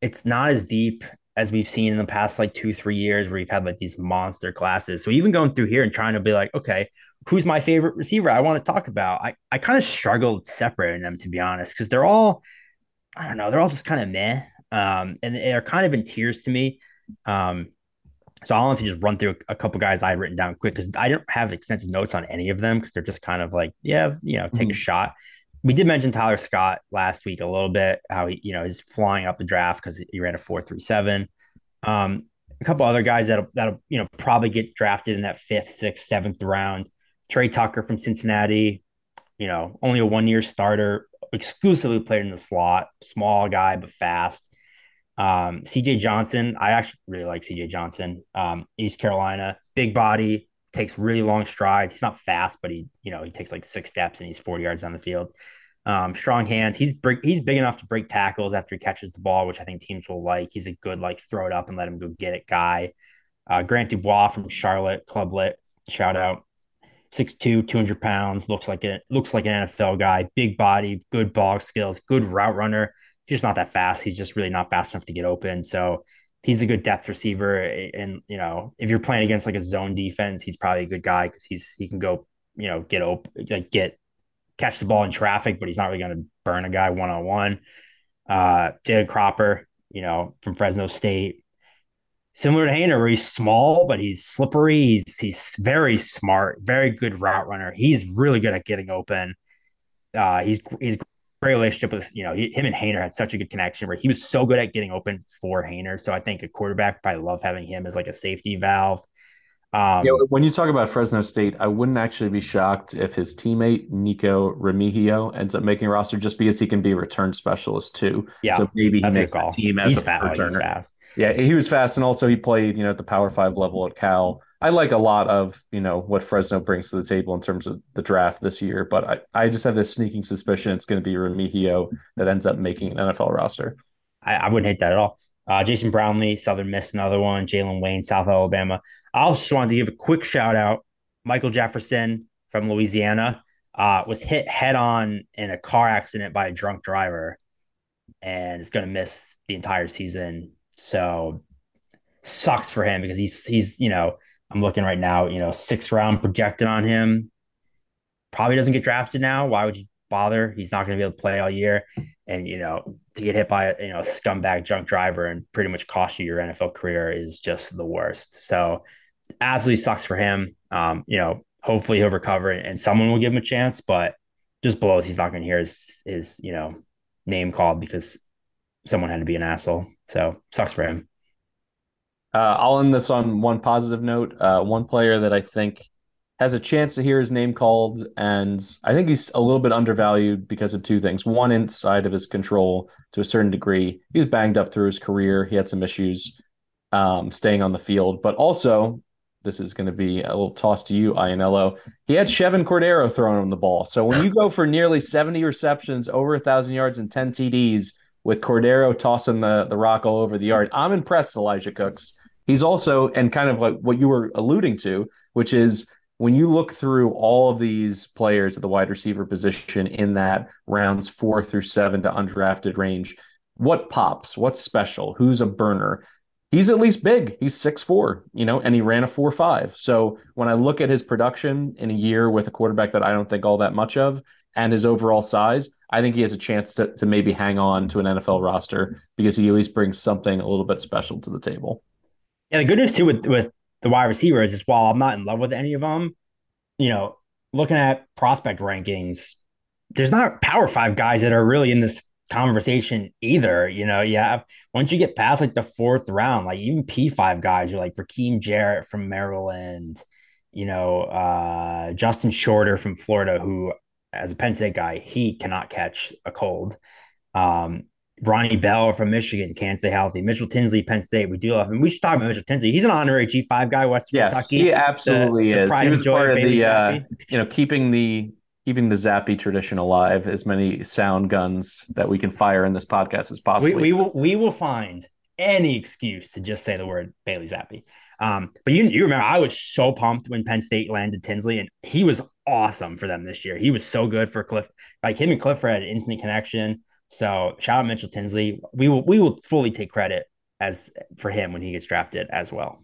it's not as deep as we've seen in the past like two, three years where we've had like these monster classes. So even going through here and trying to be like, okay, who's my favorite receiver I want to talk about. I, I kind of struggled separating them to be honest, because they're all, I don't know, they're all just kind of meh. Um, and they're kind of in tears to me. Um, so I'll honestly just run through a, a couple guys I've written down quick because I don't have extensive notes on any of them because they're just kind of like, yeah, you know, take mm-hmm. a shot. We did mention Tyler Scott last week a little bit, how he, you know, he's flying up the draft because he ran a four three seven. Um, a couple other guys that'll that'll you know probably get drafted in that fifth, sixth, seventh round Tre Tucker from Cincinnati, you know, only a one year starter, exclusively played in the slot, small guy, but fast. Um, CJ Johnson, I actually really like CJ Johnson. Um, East Carolina, big body, takes really long strides. He's not fast, but he, you know, he takes like six steps and he's 40 yards on the field. Um, strong hands. He's big, he's big enough to break tackles after he catches the ball, which I think teams will like. He's a good like throw it up and let him go get it guy. Uh, Grant Dubois from Charlotte, Clublet, shout out. 6'2, 200 pounds, looks like it looks like an NFL guy, big body, good ball skills, good route runner. He's just not that fast. He's just really not fast enough to get open. So he's a good depth receiver. And you know, if you're playing against like a zone defense, he's probably a good guy because he's he can go, you know, get open, like get catch the ball in traffic, but he's not really going to burn a guy one on one. Uh, Jalen Cropper, you know, from Fresno State, similar to Haener, where he's small, but he's slippery. He's he's very smart, very good route runner. He's really good at getting open. Uh, he's he's great relationship with you know he, him and Haener had such a good connection where he was so good at getting open for Haener. So I think a quarterback probably love having him as like a safety valve. Um, yeah, when you talk about Fresno State, I wouldn't actually be shocked if his teammate Nico Remigio ends up making a roster just because he can be a return specialist too. Yeah, so maybe he makes the team as he's a fat, returner. Yeah, he was fast, and also he played, you know, at the Power Five level at Cal. I like a lot of, you know, what Fresno brings to the table in terms of the draft this year, but I, I just have this sneaking suspicion it's going to be Remigio that ends up making an NFL roster. I, I wouldn't hate that at all. Uh, Jason Brownlee, Southern Miss, another one. Jalen Wayne, South Alabama. I also wanted to give a quick shout out. Michael Jefferson from Louisiana uh, was hit head on in a car accident by a drunk driver and is going to miss the entire season. So sucks for him because he's he's you know I'm looking right now you know sixth round projected on him. Probably doesn't get drafted now. Why would you bother? He's not going to be able to play all year, and you know to get hit by a you know scumbag junk driver and pretty much cost you your NFL career is just the worst. So absolutely sucks for him. Um, you know, hopefully he'll recover and someone will give him a chance, but just blows he's not going to hear his his you know name called because someone had to be an asshole. So sucks for him. Uh, I'll end this on one positive note. Uh, one player that I think has a chance to hear his name called, and I think he's a little bit undervalued because of two things. One, inside of his control to a certain degree. He was banged up through his career. He had some issues um, staying on the field, but also this is going to be a little toss to you, Ianniello. He had Chevan Cordeiro throwing him the ball. So when you go for nearly 70 receptions, over a thousand yards, and 10 TDs with Cordeiro tossing the, the rock all over the yard, I'm impressed, Elijah Cooks. He's also, and kind of like what you were alluding to, which is when you look through all of these players at the wide receiver position in that rounds four through seven to undrafted range, what pops? What's special? Who's a burner? he's at least big. He's six four, you know, and he ran a four five. So when I look at his production in a year with a quarterback that I don't think all that much of and his overall size, I think he has a chance to to maybe hang on to an NFL roster because he at least brings something a little bit special to the table. Yeah, the good news too with with the wide receivers is while I'm not in love with any of them, you know, looking at prospect rankings, there's not power five guys that are really in this conversation either. You know, have once you get past like the fourth round, like even P5 guys, you're like Rakim Jarrett from Maryland, you know, uh, Justin Shorter from Florida, who as a Penn State guy, he cannot catch a cold. Um, Ronnie Bell from Michigan can't stay healthy. Mitchell Tinsley, Penn State. We do love him. We should talk about Mitchell Tinsley. He's an honorary G5 guy, Western yes, Kentucky. he absolutely the, is. The he was part of the, uh, you know, keeping the keeping the Zappe tradition alive, as many sound guns that we can fire in this podcast as possible. We, we will we will find any excuse to just say the word Bailey Zappe. Um, but you you remember I was so pumped when Penn State landed Tinsley, and he was awesome for them this year. He was so good for Cliff. Like him and Clifford had an instant connection. So shout out Mitchell Tinsley. We will we will fully take credit as for him when he gets drafted as well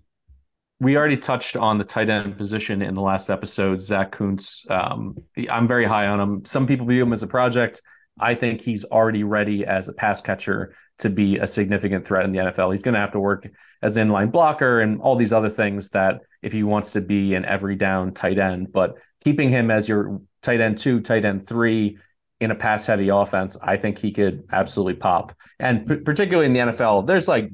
we already touched on the tight end position in the last episode. Zach Kuntz, um, I'm very high on him. Some people view him as a project. I think he's already ready as a pass catcher to be a significant threat in the NFL. He's going to have to work as inline blocker and all these other things that if he wants to be an every down tight end, but keeping him as your tight end two, tight end three in a pass heavy offense, I think he could absolutely pop. And p- particularly in the NFL, there's like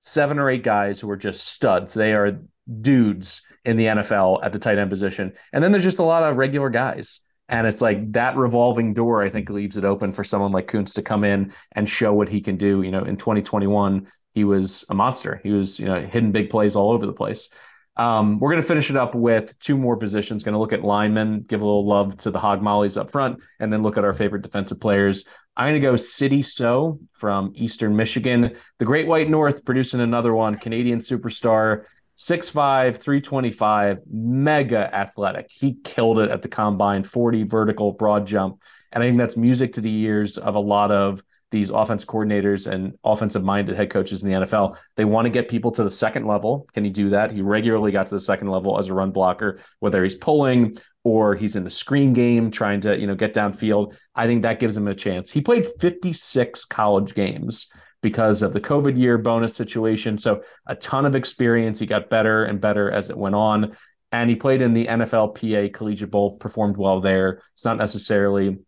seven or eight guys who are just studs. They are dudes in the NFL at the tight end position. And then there's just a lot of regular guys. And it's like that revolving door, I think, leaves it open for someone like Kuntz to come in and show what he can do. You know, in 2021, he was a monster. He was, you know, hitting big plays all over the place. Um, we're going to finish it up with two more positions. Going to look at linemen, give a little love to the hog mollies up front, and then look at our favorite defensive players. I'm going to go Sidy Sow from Eastern Michigan, the Great White North, producing another one, Canadian superstar, 6'5, 325, mega athletic. He killed it at the combine, 40 vertical broad jump. And I think that's music to the ears of a lot of these offense coordinators and offensive minded head coaches in the NFL. They want to get people to the second level. Can he do that? He regularly got to the second level as a run blocker, whether he's pulling or he's in the screen game trying to, you know, get downfield. I think that gives him a chance. He played 56 college games because of the COVID year bonus situation. So a ton of experience. He got better and better as it went on. And he played in the NFLPA Collegiate Bowl, performed well there. It's not necessarily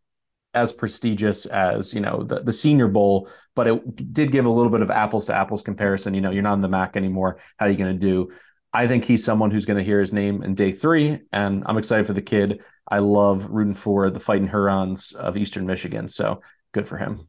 as prestigious as you know the, the senior bowl but it did give a little bit of apples to apples comparison. You know you're not in the mac anymore. How are you going to do? I think he's someone who's going to hear his name in day three and i'm excited for the kid. I love rooting for the fighting hurons of eastern michigan so good for him.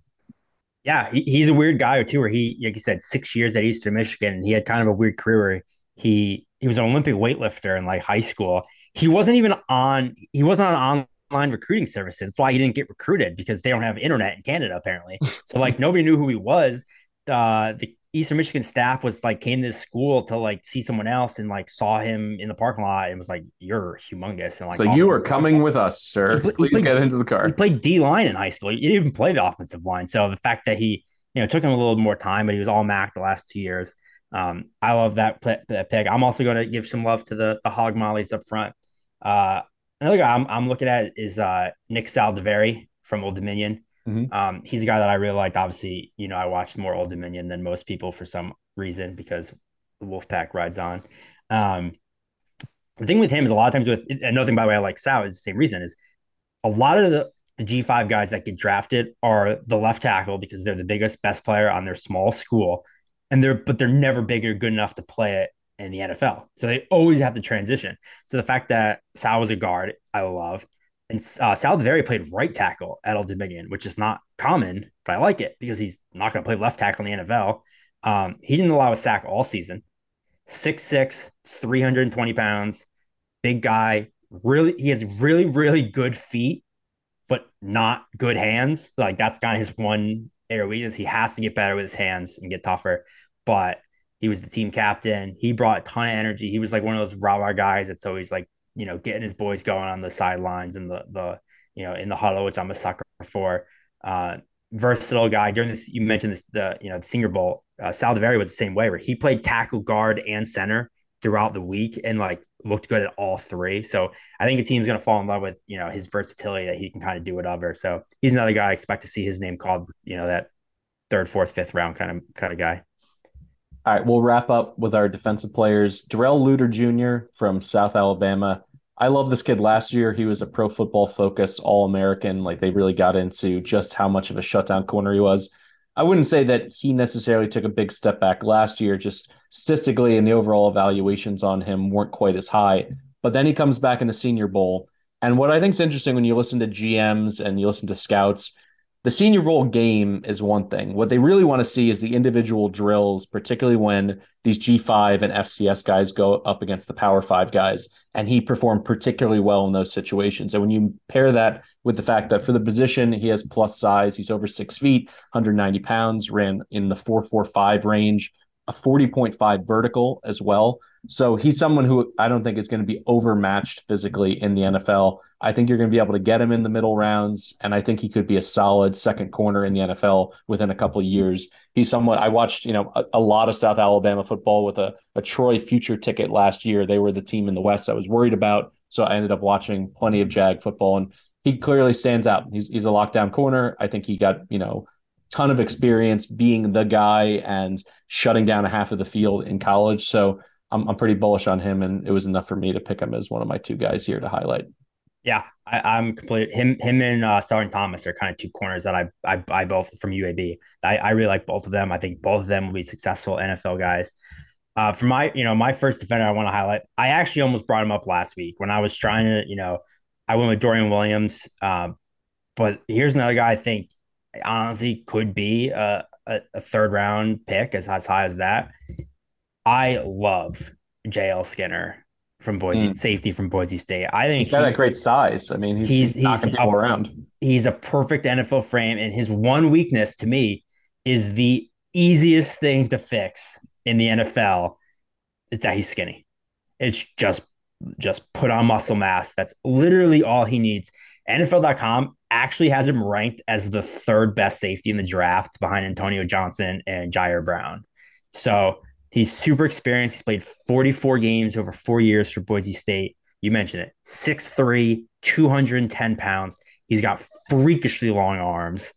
Yeah he, he's a weird guy too where he like you said six years at eastern michigan and he had kind of a weird career where he he was an olympic weightlifter in like high school. He wasn't even on he wasn't on online recruiting services. That's why he didn't get recruited because they don't have internet in Canada apparently. So like nobody knew who he was. Uh, the Eastern Michigan staff was like came to this school to like see someone else and like saw him in the parking lot and was like, "You're humongous." And like, so you are coming with us, sir. He Please played, get into the car. He played D line in high school. He didn't even play the offensive line. So the fact that he, you know, took him a little more time, but he was all MAC the last two years. Um, I love that, that pick. I'm also going to give some love to the the Hog Mollies up front. Uh, Another guy I'm, I'm looking at is uh, Nick Saldiveri from Old Dominion. Mm-hmm. Um, he's a guy that I really liked. Obviously, you know, I watched more Old Dominion than most people for some reason because the Wolfpack rides on. Um, the thing with him is a lot of times with another thing by the way I like Sal is the same reason is a lot of the, the G5 guys that get drafted are the left tackle because they're the biggest, best player on their small school. And they're but they're never big or good enough to play it in the NFL. So they always have to transition. So the fact that Sal was a guard, I love. And uh, Saldiveri played right tackle at Old Dominion, which is not common, but I like it because he's not going to play left tackle in the NFL. Um, he didn't allow a sack all season. 6'6, 320 pounds, big guy. Really, he has really, really good feet, but not good hands. Like that's kind of his one area weakness. He has to get better with his hands and get tougher. But he was the team captain. He brought a ton of energy. He was like one of those rah rah guys that's always like, you know, getting his boys going on the sidelines and the the you know in the huddle, which I'm a sucker for. Uh, versatile guy. During this, you mentioned this the you know the Senior Bowl. Uh, Saldiveri was the same way, where he played tackle, guard, and center throughout the week, and like looked good at all three. So I think a team's going to fall in love with you know his versatility that he can kind of do whatever. So he's another guy I expect to see his name called. You know that third, fourth, fifth round kind of kind of guy. All right, we'll wrap up with our defensive players. Darrell Luter Jr. from South Alabama. I love this kid last year. He was a pro football focus All American. Like they really got into just how much of a shutdown corner he was. I wouldn't say that he necessarily took a big step back last year, just statistically, and the overall evaluations on him weren't quite as high. But then he comes back in the Senior Bowl. And what I think is interesting when you listen to GMs and you listen to scouts, the Senior Bowl game is one thing. What they really want to see is the individual drills, particularly when these G5 and FCS guys go up against the Power Five guys. And he performed particularly well in those situations. And when you pair that with the fact that for the position, he has plus size, he's over six feet, 190 pounds, ran in the 445 range, a 40.5 vertical as well. So he's someone who I don't think is going to be overmatched physically in the NFL. I think you're going to be able to get him in the middle rounds, and I think he could be a solid second corner in the NFL within a couple years. He's somewhat. I watched, you know, a, a, lot of South Alabama football with a, a Troy future ticket last year. They were the team in the West I was worried about, so I ended up watching plenty of Jag football, and he clearly stands out. He's he's a lockdown corner. I think he got you know ton of experience being the guy and shutting down a half of the field in college. So I'm, I'm pretty bullish on him, and it was enough for me to pick him as one of my two guys here to highlight. Yeah, I, am complete. Him, him, and uh, Starling Thomas are kind of two corners that I, I, I both from UAB. I, I really like both of them. I think both of them will be successful NFL guys. Uh, for my, you know, my first defender I want to highlight, I actually almost brought him up last week when I was trying to, you know, I went with Dorian Williams. Um, but here's another guy I think honestly could be a, a, a third round pick as, as high as that. I love JL Skinner from Boise, mm. safety from Boise State. I think he's got he, that great size. I mean, he's, he's, he's knocking he's people a, around. He's a perfect NFL frame, and his one weakness to me is the easiest thing to fix in the NFL is that he's skinny. It's just just put on muscle mass. That's literally all he needs. NFL.com actually has him ranked as the third best safety in the draft behind Antonio Johnson and Ji'Ayir Brown. So he's super experienced. He's played 44 games over four years for Boise State. You mentioned it 6'3, 210 pounds. He's got freakishly long arms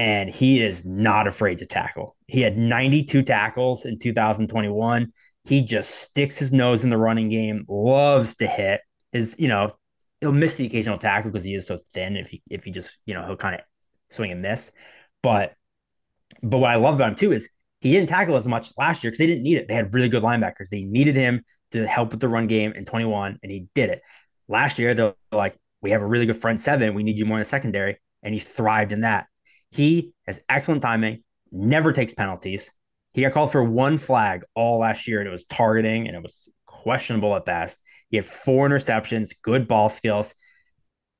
and he is not afraid to tackle. He had 92 tackles in 2021. He just sticks his nose in the running game, loves to hit. His, you know, he'll miss the occasional tackle because he is so thin. If he if he just you know he'll kind of swing and miss, but but what I love about him too is he didn't tackle as much last year because they didn't need it. They had really good linebackers. They needed him to help with the run game in 21, and he did it. Last year they're like, we have a really good front seven. We need you more in the secondary, and he thrived in that. He has excellent timing, never takes penalties. He got called for one flag all last year, and it was targeting, and it was questionable at best. He had four interceptions, good ball skills.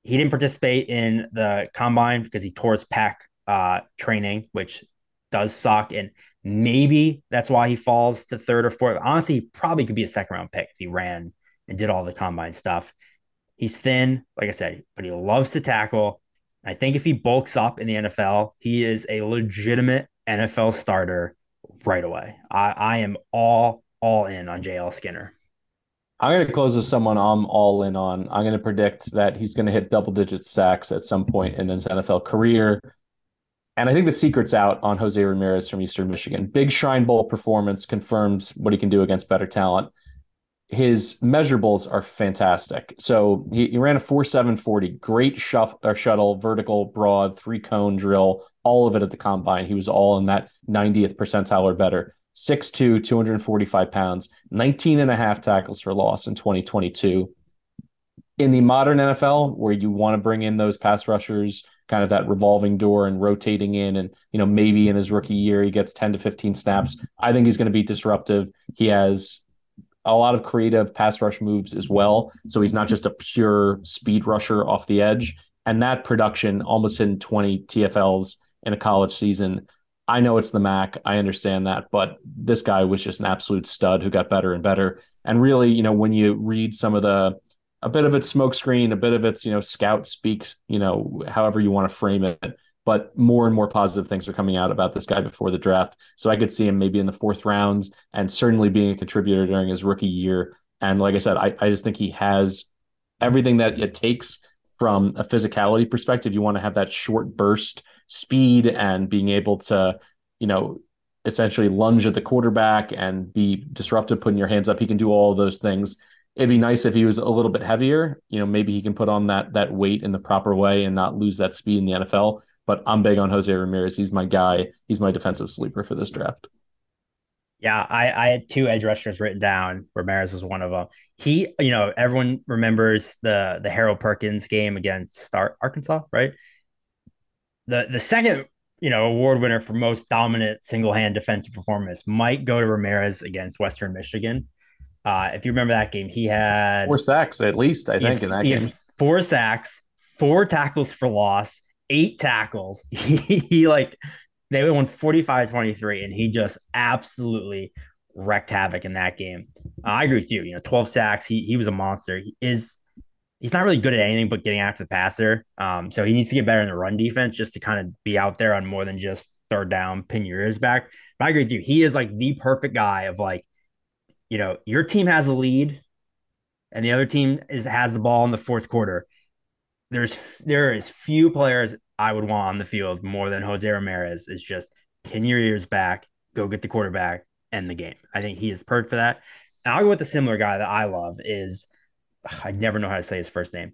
He didn't participate in the combine because he tore his pack uh, training, which does suck. And maybe that's why he falls to third or fourth. Honestly, he probably could be a second round pick if he ran and did all the combine stuff. He's thin, like I said, but he loves to tackle. I think if he bulks up in the NFL, he is a legitimate NFL starter right away. I, I am all all in on JL Skinner. I'm going to close with someone I'm all in on. I'm going to predict that he's going to hit double digit sacks at some point in his NFL career. And I think the secret's out on Jose Ramirez from Eastern Michigan. Big Shrine Bowl performance confirms what he can do against better talent. His measurables are fantastic. So he, he ran a 4.740, great shuff, or shuttle, vertical, broad, three cone drill, all of it at the combine. He was all in that 90th percentile or better. 6'2, 245 pounds, 19 and a half tackles for loss in 2022. In the modern NFL, where you want to bring in those pass rushers, kind of that revolving door and rotating in, and you know, maybe in his rookie year he gets 10 to 15 snaps. I think he's going to be disruptive. He has a lot of creative pass rush moves as well. So he's not just a pure speed rusher off the edge. And that production almost in 20 TFLs in a college season I know it's the Mac. I understand that, but this guy was just an absolute stud who got better and better. And really, you know, when you read some of the a bit of its smokescreen, a bit of its, you know, scout speaks, you know, however you want to frame it. But more and more positive things are coming out about this guy before the draft. So I could see him maybe in the fourth rounds and certainly being a contributor during his rookie year. And like I said, I, I just think he has everything that it takes from a physicality perspective. You want to have that short burst speed and being able to, you know, essentially lunge at the quarterback and be disruptive, putting your hands up. He can do all those things. It'd be nice if he was a little bit heavier. You know, maybe he can put on that that weight in the proper way and not lose that speed in the NFL. But I'm big on Jose Ramirez. He's my guy. He's my defensive sleeper for this draft. Yeah, I, I had two edge rushers written down. Ramirez was one of them. He, you know, everyone remembers the the Harold Perkins game against Star Arkansas, right? The the second you know award winner for most dominant single hand defensive performance might go to Ramirez against Western Michigan. Uh, if you remember that game, he had four sacks at least. I think had, in that game, four sacks, four tackles for loss, eight tackles. He, he like they won 45-23 and he just absolutely wrecked havoc in that game. Uh, I agree with you. You know, 12 sacks. He he was a monster. He is he's not really good at anything but getting after the passer. Um, so he needs to get better in the run defense just to kind of be out there on more than just third down, pin your ears back. But I agree with you. He is like the perfect guy of like, you know, your team has a lead and the other team is has the ball in the fourth quarter. There's there is few players I would want on the field more than Jose Ramirez. Is just pin your ears back, go get the quarterback, end the game. I think he is perfect for that. And I'll go with a similar guy that I love is I never know how to say his first name.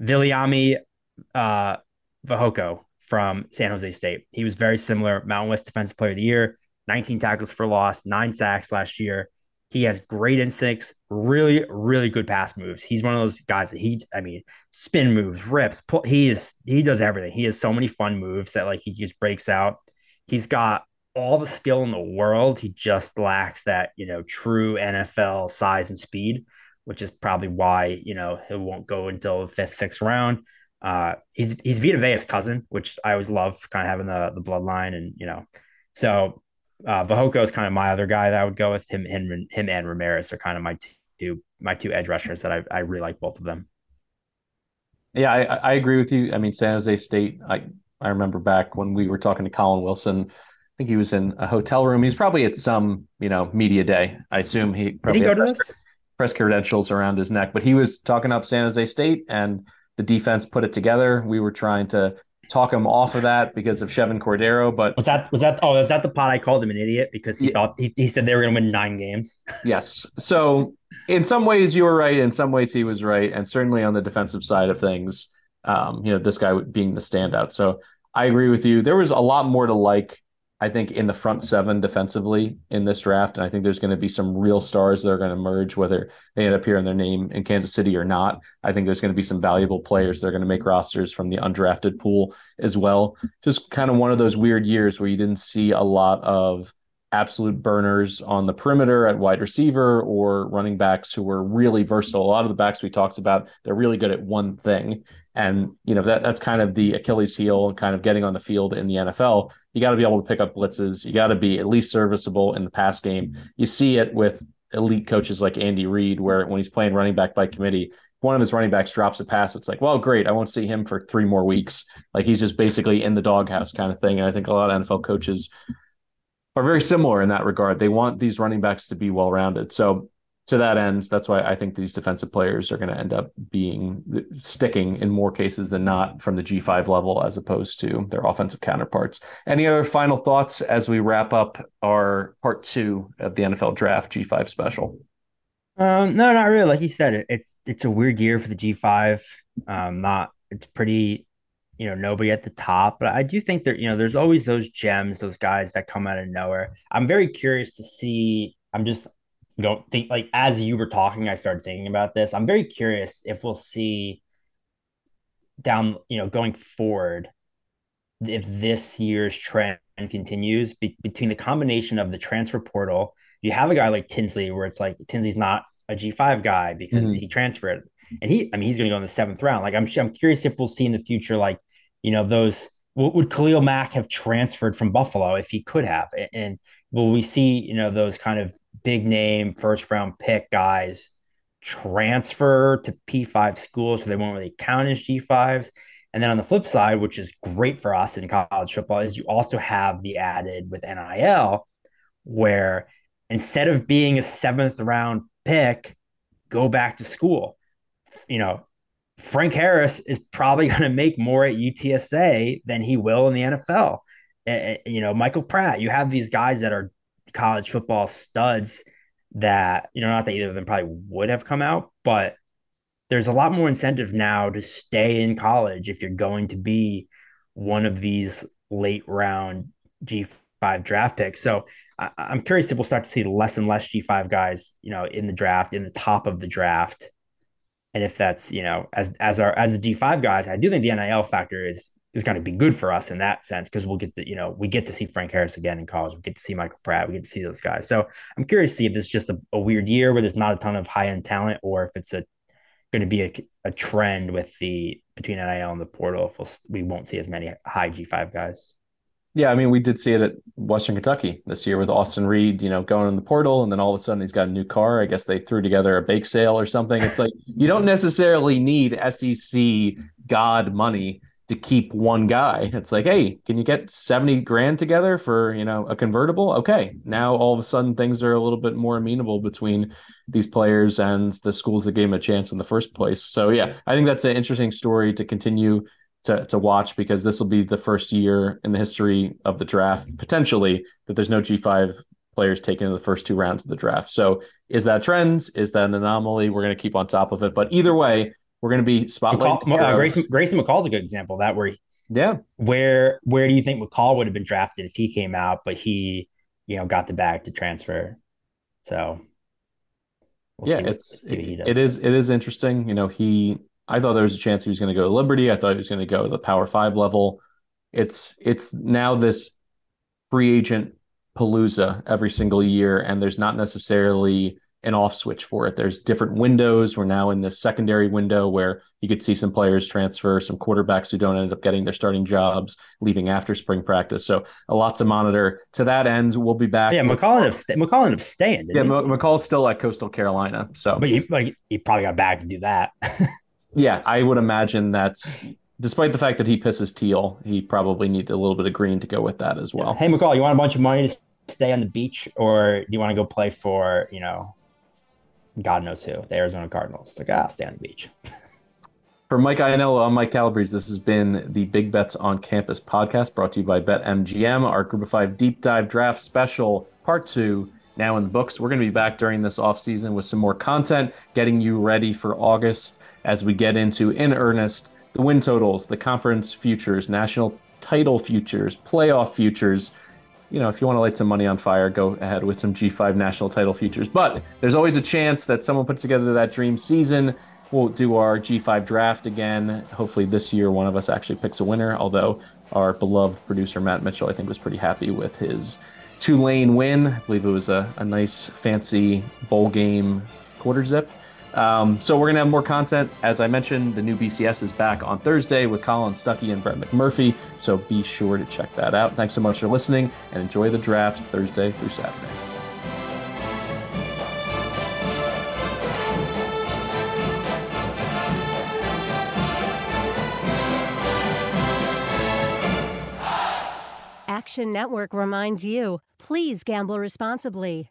Viliami uh, Fehoko from San Jose State. He was very similar. Mountain West Defensive Player of the Year. 19 tackles for loss, nine sacks last year. He has great instincts, really, really good pass moves. He's one of those guys that he, I mean, spin moves, rips, pull, he is, he does everything. He has so many fun moves that like he just breaks out. He's got all the skill in the world. He just lacks that, you know, true NFL size and speed, which is probably why, you know, he won't go until the fifth, sixth round. Uh, he's he's Vita Vea's cousin, which I always love, kind of having the the bloodline, and you know, so uh, Fehoko is kind of my other guy that I would go with. Him, him, him, and Ramirez are kind of my two my two edge rushers that I I really like both of them. Yeah, I, I agree with you. I mean, San Jose State. I I remember back when we were talking to Collin Wilson. I think he was in a hotel room. He's probably at some you know media day. I assume he probably Did he go to this? Press credentials around his neck, but he was talking up San Jose State and the defense put it together. We were trying to talk him off of that because of Chevan Cordeiro. But was that was that oh was that the pot I called him an idiot because he yeah. thought he, he said they were going to win nine games. yes. So in some ways you were right. In some ways he was right, and certainly on the defensive side of things, um, you know, this guy being the standout. So I agree with you. There was a lot more to like I think in the front seven defensively in this draft, and I think there's going to be some real stars that are going to emerge, whether they end up hearing their name in Kansas City or not. I think there's going to be some valuable players that are going to make rosters from the undrafted pool as well. Just kind of one of those weird years where you didn't see a lot of absolute burners on the perimeter at wide receiver or running backs who were really versatile. A lot of the backs we talked about, they're really good at one thing. And you know that that's kind of the Achilles heel, kind of getting on the field in the NFL you got to be able to pick up blitzes. You got to be at least serviceable in the pass game. Mm-hmm. You see it with elite coaches like Andy Reid, where when he's playing running back by committee, one of his running backs drops a pass. It's like, well, great. I won't see him for three more weeks. Like he's just basically in the doghouse kind of thing. And I think a lot of NFL coaches are very similar in that regard. They want these running backs to be well rounded. So to that end, that's why I think these defensive players are going to end up being sticking in more cases than not from the G5 level as opposed to their offensive counterparts. Any other final thoughts as we wrap up our part two of the NFL draft G5 special? Um, no, not really. Like you said, it's it's a weird year for the G5. Um, not it's pretty, you know, nobody at the top, but I do think that you know there's always those gems, those guys that come out of nowhere. I'm very curious to see. I'm just don't think like as you were talking, I started thinking about this. I'm very curious if we'll see down, you know, going forward, if this year's trend continues be- between the combination of the transfer portal. You have a guy like Tinsley, where it's like Tinsley's not a G5 guy because mm-hmm. he transferred, and he, I mean, he's going to go in the seventh round. Like I'm, I'm curious if we'll see in the future, like you know, those would Khalil Mack have transferred from Buffalo if he could have, and will we see, you know, those kind of big name first round pick guys transfer to P5 schools so they won't really count as G5s. And then on the flip side, which is great for us in college football, is you also have the added with NIL, where instead of being a seventh round pick, go back to school. You know, Frank Harris is probably going to make more at UTSA than he will in the NFL. You know, Michael Pratt, you have these guys that are college football studs that, you know, not that either of them probably would have come out, but there's a lot more incentive now to stay in college if you're going to be one of these late round G5 draft picks. So I, am curious if we'll start to see less and less G5 guys, you know, in the draft, in the top of the draft. And if that's, you know, as as our as the G5 guys, I do think the NIL factor is is going to be good for us in that sense because we'll get to you know we get to see Frank Harris again in college. We get to see Michael Pratt. We get to see those guys. So I'm curious to see if this is just a, a weird year where there's not a ton of high end talent, or if it's a going to be a, a trend with the between NIL and the portal. If we'll, we won't see as many high G5 guys. Yeah, I mean, we did see it at Western Kentucky this year with Austin Reed, you know, going in the portal, and then all of a sudden he's got a new car. I guess they threw together a bake sale or something. It's like you don't necessarily need SEC God money to keep one guy. It's like, hey, can you get 70 grand together for, you know, a convertible? Okay. Now all of a sudden things are a little bit more amenable between these players and the schools that gave them a chance in the first place. So yeah, I think that's an interesting story to continue to, to watch because this will be the first year in the history of the draft, potentially, that there's no G5 players taken in the first two rounds of the draft. So is that trends? Is that an anomaly? We're going to keep on top of it. But either way, we're going to be spotlighting. McCall, uh, Grayson, Grayson McCall is a good example of that. Where yeah, where where do you think McCall would have been drafted if he came out, but he you know, got the bag to transfer. So we'll yeah, it's it, it is it is interesting. You know, he I thought there was a chance he was going to go to Liberty. I thought he was going to go to the Power Five level. It's it's now this free agent palooza every single year, and there's not necessarily an off switch for it. There's different windows. We're now in this secondary window where you could see some players transfer, some quarterbacks who don't end up getting their starting jobs, leaving after spring practice. So a lot to monitor. To that end, we'll be back. Yeah, McCall ended up, st- McCall ended up staying. yeah, he? McCall's still at Coastal Carolina. So, but he, like, he probably got back to do that. yeah, I would imagine that's despite the fact that he pisses teal, he probably needs a little bit of green to go with that as well. Hey, McCall, you want a bunch of money to stay on the beach, or do you want to go play for you know God knows who, the Arizona Cardinals. It's like, ah, stay on the beach. For Mike Ianniello, I'm Mike Calabrese. This has been the Big Bets on Campus podcast brought to you by BetMGM, our Group of Five Deep Dive Draft Special, Part 2, now in the books. We're going to be back during this offseason with some more content, getting you ready for August as we get into, in earnest, the win totals, the conference futures, national title futures, playoff futures, you know, if you want to light some money on fire, go ahead with some G5 national title futures. But there's always a chance that someone puts together that dream season. We'll do our G5 draft again. Hopefully, this year one of us actually picks a winner. Although our beloved producer Matt Mitchell, I think, was pretty happy with his Tulane win. I believe it was a, a nice, fancy bowl game quarter zip. Um, so we're gonna have more content. As I mentioned, the new BCS is back on Thursday with Colin Stuckey and Brett McMurphy. So be sure to check that out. Thanks so much for listening and enjoy the draft Thursday through Saturday. Action Network reminds you please gamble responsibly.